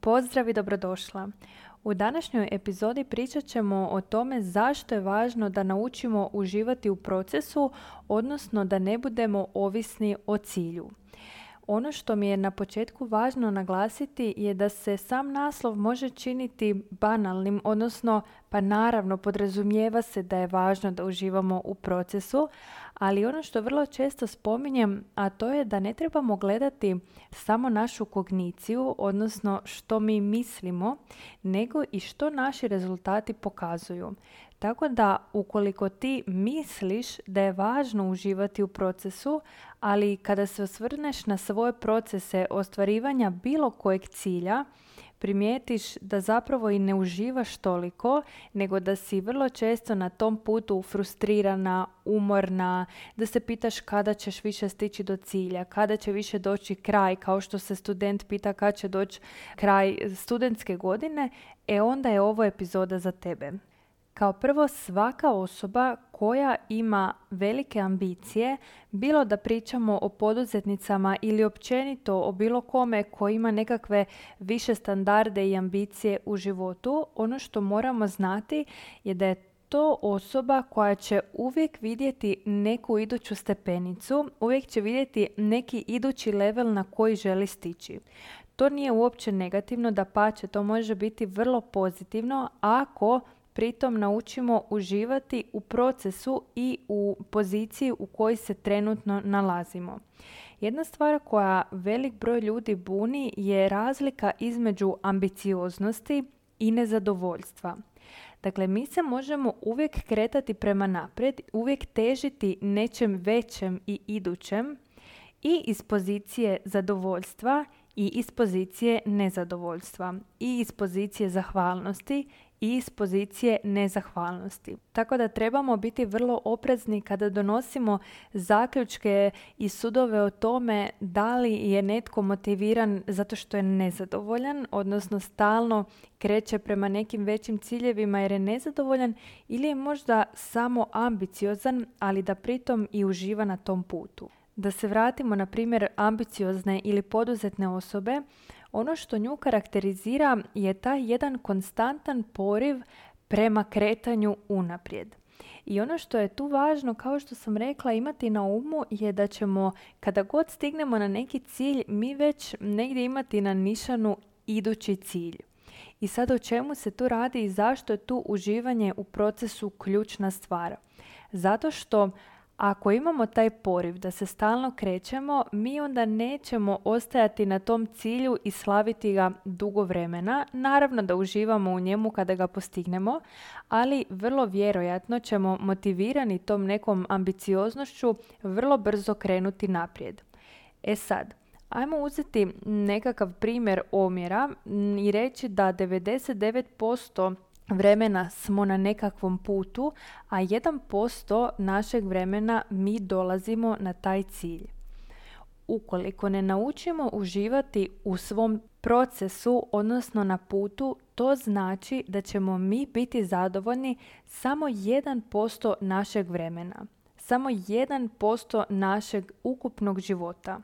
Pozdrav i dobrodošla. U današnjoj epizodi pričat ćemo o tome zašto je važno da naučimo uživati u procesu, odnosno da ne budemo ovisni o cilju. Ono što mi je na početku važno naglasiti je da se sam naslov može činiti banalnim, odnosno pa naravno podrazumijeva se da je važno da uživamo u procesu, ali ono što vrlo često spominjem, a to je da ne trebamo gledati samo našu kogniciju, odnosno što mi mislimo, nego i što naši rezultati pokazuju. Tako da ukoliko ti misliš da je važno uživati u procesu, ali kada se osvrneš na svoje procese ostvarivanja bilo kojeg cilja, primijetiš da zapravo i ne uživaš toliko, nego da si vrlo često na tom putu frustrirana, umorna, da se pitaš kada ćeš više stići do cilja, kada će više doći kraj, kao što se student pita kada će doći kraj studentske godine, e onda je ovo epizoda za tebe. Kao prvo, svaka osoba koja ima velike ambicije, bilo da pričamo o poduzetnicama ili općenito o bilo kome koji ima nekakve više standarde i ambicije u životu, ono što moramo znati je da je to osoba koja će uvijek vidjeti neku iduću stepenicu, uvijek će vidjeti neki idući level na koji želi stići. To nije uopće negativno, da pače, to može biti vrlo pozitivno ako pritom naučimo uživati u procesu i u poziciji u kojoj se trenutno nalazimo. Jedna stvar koja velik broj ljudi buni je razlika između ambicioznosti i nezadovoljstva. Dakle, mi se možemo uvijek kretati prema naprijed, uvijek težiti nečem većem i idućem i iz pozicije zadovoljstva i iz pozicije nezadovoljstva i iz pozicije zahvalnosti i iz pozicije nezahvalnosti. Tako da trebamo biti vrlo oprezni kada donosimo zaključke i sudove o tome da li je netko motiviran zato što je nezadovoljan, odnosno stalno kreće prema nekim većim ciljevima jer je nezadovoljan ili je možda samo ambiciozan, ali da pritom i uživa na tom putu. Da se vratimo na primjer ambiciozne ili poduzetne osobe, ono što nju karakterizira je taj jedan konstantan poriv prema kretanju unaprijed. I ono što je tu važno, kao što sam rekla, imati na umu je da ćemo, kada god stignemo na neki cilj, mi već negdje imati na nišanu idući cilj. I sad o čemu se tu radi i zašto je tu uživanje u procesu ključna stvar? Zato što ako imamo taj poriv da se stalno krećemo, mi onda nećemo ostajati na tom cilju i slaviti ga dugo vremena. Naravno da uživamo u njemu kada ga postignemo, ali vrlo vjerojatno ćemo motivirani tom nekom ambicioznošću vrlo brzo krenuti naprijed. E sad, Ajmo uzeti nekakav primjer omjera i reći da 99% vremena smo na nekakvom putu, a 1% našeg vremena mi dolazimo na taj cilj. Ukoliko ne naučimo uživati u svom procesu, odnosno na putu, to znači da ćemo mi biti zadovoljni samo 1% našeg vremena. Samo 1% našeg ukupnog života.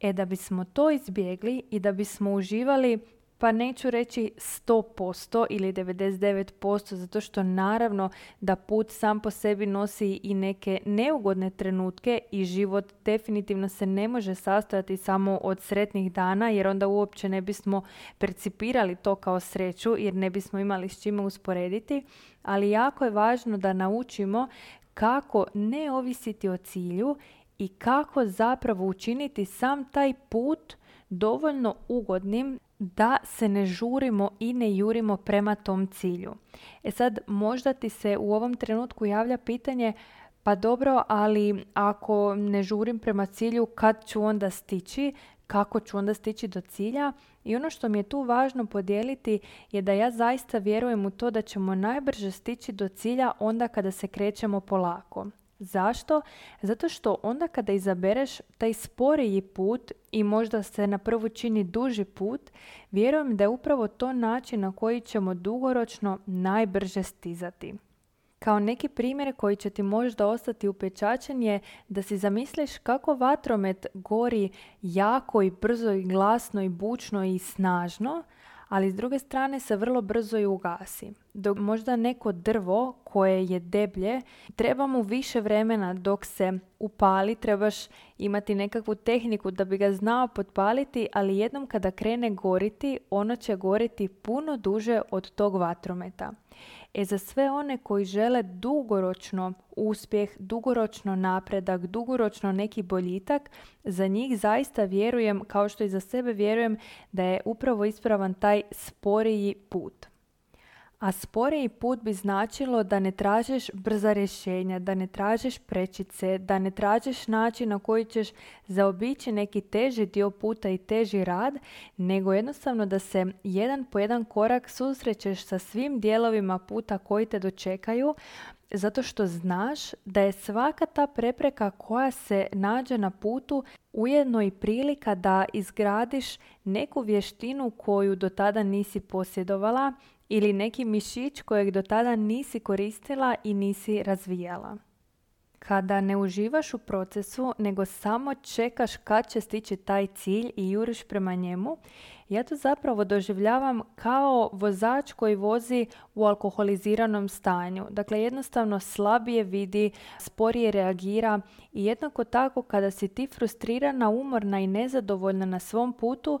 E da bismo to izbjegli i da bismo uživali pa neću reći 100% ili 99% zato što naravno da put sam po sebi nosi i neke neugodne trenutke i život definitivno se ne može sastojati samo od sretnih dana jer onda uopće ne bismo percipirali to kao sreću jer ne bismo imali s čime usporediti, ali jako je važno da naučimo kako ne ovisiti o cilju i kako zapravo učiniti sam taj put dovoljno ugodnim da se ne žurimo i ne jurimo prema tom cilju. E sad, možda ti se u ovom trenutku javlja pitanje pa dobro, ali ako ne žurim prema cilju, kad ću onda stići? Kako ću onda stići do cilja? I ono što mi je tu važno podijeliti je da ja zaista vjerujem u to da ćemo najbrže stići do cilja onda kada se krećemo polako. Zašto? Zato što onda kada izabereš taj sporiji put i možda se na prvu čini duži put, vjerujem da je upravo to način na koji ćemo dugoročno najbrže stizati. Kao neki primjer koji će ti možda ostati upečačen je da si zamisliš kako vatromet gori jako i brzo i glasno i bučno i snažno, ali s druge strane se vrlo brzo i ugasi. Dok možda neko drvo koje je deblje, treba mu više vremena dok se upali, trebaš imati nekakvu tehniku da bi ga znao potpaliti, ali jednom kada krene goriti, ono će goriti puno duže od tog vatrometa. E za sve one koji žele dugoročno uspjeh, dugoročno napredak, dugoročno neki boljitak, za njih zaista vjerujem, kao što i za sebe vjerujem, da je upravo ispravan taj sporiji put. A sporiji put bi značilo da ne tražiš brza rješenja, da ne tražiš prečice, da ne tražiš način na koji ćeš zaobići neki teži dio puta i teži rad, nego jednostavno da se jedan po jedan korak susrećeš sa svim dijelovima puta koji te dočekaju, zato što znaš da je svaka ta prepreka koja se nađe na putu ujedno i prilika da izgradiš neku vještinu koju do tada nisi posjedovala ili neki mišić kojeg do tada nisi koristila i nisi razvijala. Kada ne uživaš u procesu, nego samo čekaš kad će stići taj cilj i juriš prema njemu, ja to zapravo doživljavam kao vozač koji vozi u alkoholiziranom stanju. Dakle, jednostavno slabije vidi, sporije reagira i jednako tako kada si ti frustrirana, umorna i nezadovoljna na svom putu,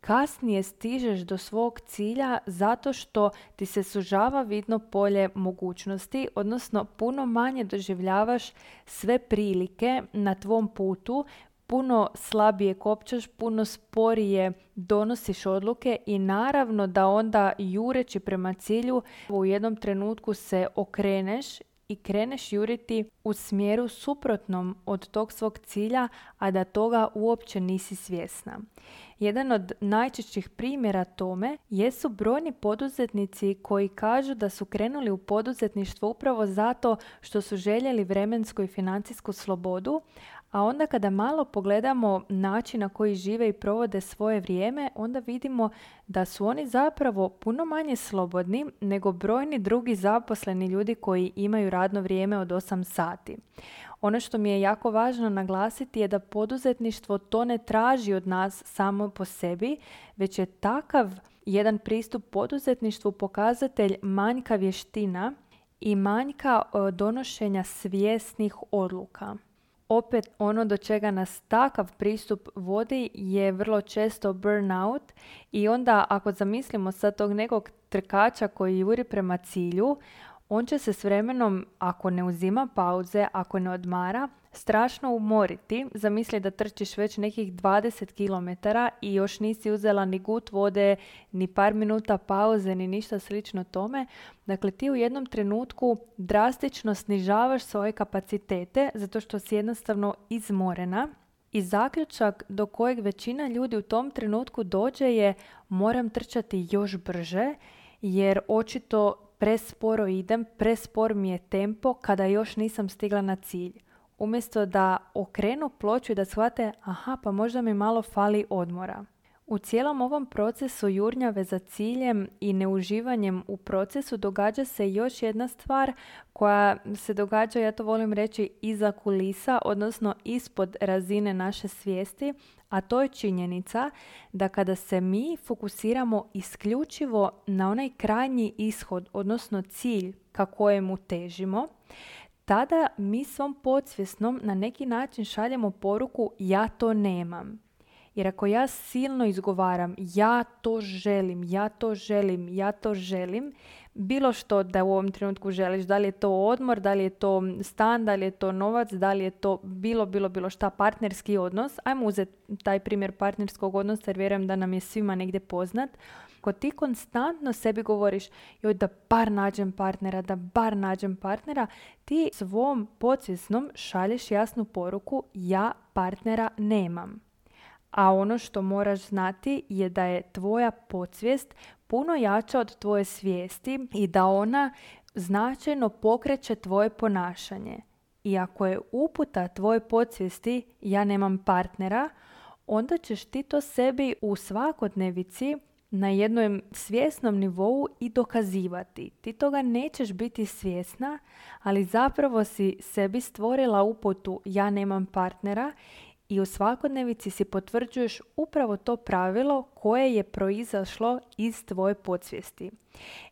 kasnije stižeš do svog cilja zato što ti se sužava vidno polje mogućnosti, odnosno puno manje doživljavaš sve prilike na tvom putu, puno slabije kopčaš, puno sporije donosiš odluke i naravno da onda jureći prema cilju u jednom trenutku se okreneš i kreneš juriti u smjeru suprotnom od tog svog cilja, a da toga uopće nisi svjesna. Jedan od najčešćih primjera tome jesu brojni poduzetnici koji kažu da su krenuli u poduzetništvo upravo zato što su željeli vremensku i financijsku slobodu, a onda kada malo pogledamo način na koji žive i provode svoje vrijeme, onda vidimo da su oni zapravo puno manje slobodni nego brojni drugi zaposleni ljudi koji imaju radno vrijeme od 8 sati. Ono što mi je jako važno naglasiti je da poduzetništvo to ne traži od nas samo po sebi, već je takav jedan pristup poduzetništvu pokazatelj manjka vještina i manjka e, donošenja svjesnih odluka. Opet ono do čega nas takav pristup vodi je vrlo često burnout i onda ako zamislimo sad tog nekog trkača koji juri prema cilju, on će se s vremenom, ako ne uzima pauze, ako ne odmara, strašno umoriti. Zamisli da trčiš već nekih 20 km i još nisi uzela ni gut vode, ni par minuta pauze, ni ništa slično tome. Dakle, ti u jednom trenutku drastično snižavaš svoje kapacitete zato što si jednostavno izmorena. I zaključak do kojeg većina ljudi u tom trenutku dođe je moram trčati još brže jer očito presporo idem, prespor mi je tempo kada još nisam stigla na cilj. Umjesto da okrenu ploču i da shvate, aha, pa možda mi malo fali odmora. U cijelom ovom procesu jurnjave za ciljem i neuživanjem u procesu događa se još jedna stvar koja se događa, ja to volim reći, iza kulisa, odnosno ispod razine naše svijesti, a to je činjenica da kada se mi fokusiramo isključivo na onaj krajnji ishod, odnosno cilj ka kojemu težimo, tada mi svom podsvjesnom na neki način šaljemo poruku ja to nemam. Jer ako ja silno izgovaram ja to želim, ja to želim, ja to želim, bilo što da u ovom trenutku želiš, da li je to odmor, da li je to stan, da li je to novac, da li je to bilo, bilo, bilo šta, partnerski odnos. Ajmo uzeti taj primjer partnerskog odnosa jer vjerujem da nam je svima negdje poznat. Ako ti konstantno sebi govoriš joj da bar nađem partnera, da bar nađem partnera, ti svom podsvjesnom šalješ jasnu poruku ja partnera nemam. A ono što moraš znati je da je tvoja podsvijest puno jača od tvoje svijesti i da ona značajno pokreće tvoje ponašanje. I ako je uputa tvoje podsvijesti ja nemam partnera, onda ćeš ti to sebi u svakodnevici na jednom svjesnom nivou i dokazivati. Ti toga nećeš biti svjesna, ali zapravo si sebi stvorila uputu ja nemam partnera i u svakodnevici si potvrđuješ upravo to pravilo koje je proizašlo iz tvoje podsvijesti.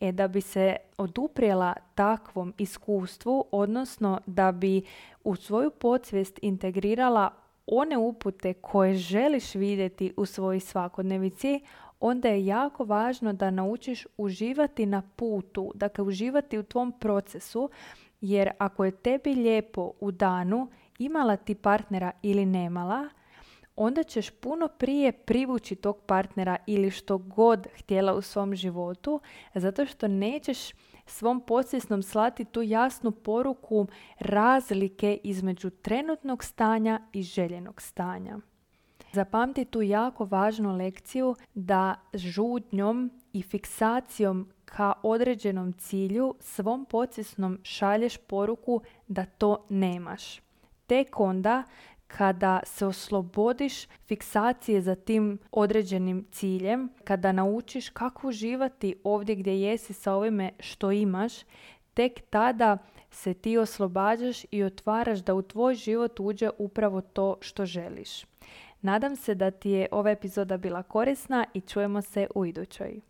E da bi se oduprijela takvom iskustvu, odnosno da bi u svoju podsvijest integrirala one upute koje želiš vidjeti u svojoj svakodnevici, onda je jako važno da naučiš uživati na putu, dakle uživati u tvom procesu, jer ako je tebi lijepo u danu, imala ti partnera ili nemala, onda ćeš puno prije privući tog partnera ili što god htjela u svom životu, zato što nećeš svom podsvjesnom slati tu jasnu poruku razlike između trenutnog stanja i željenog stanja. Zapamti tu jako važnu lekciju da žudnjom i fiksacijom ka određenom cilju svom podsvjesnom šalješ poruku da to nemaš. Tek onda kada se oslobodiš fiksacije za tim određenim ciljem, kada naučiš kako uživati ovdje gdje jesi sa ovime što imaš, tek tada se ti oslobađaš i otvaraš da u tvoj život uđe upravo to što želiš. Nadam se da ti je ova epizoda bila korisna i čujemo se u idućoj.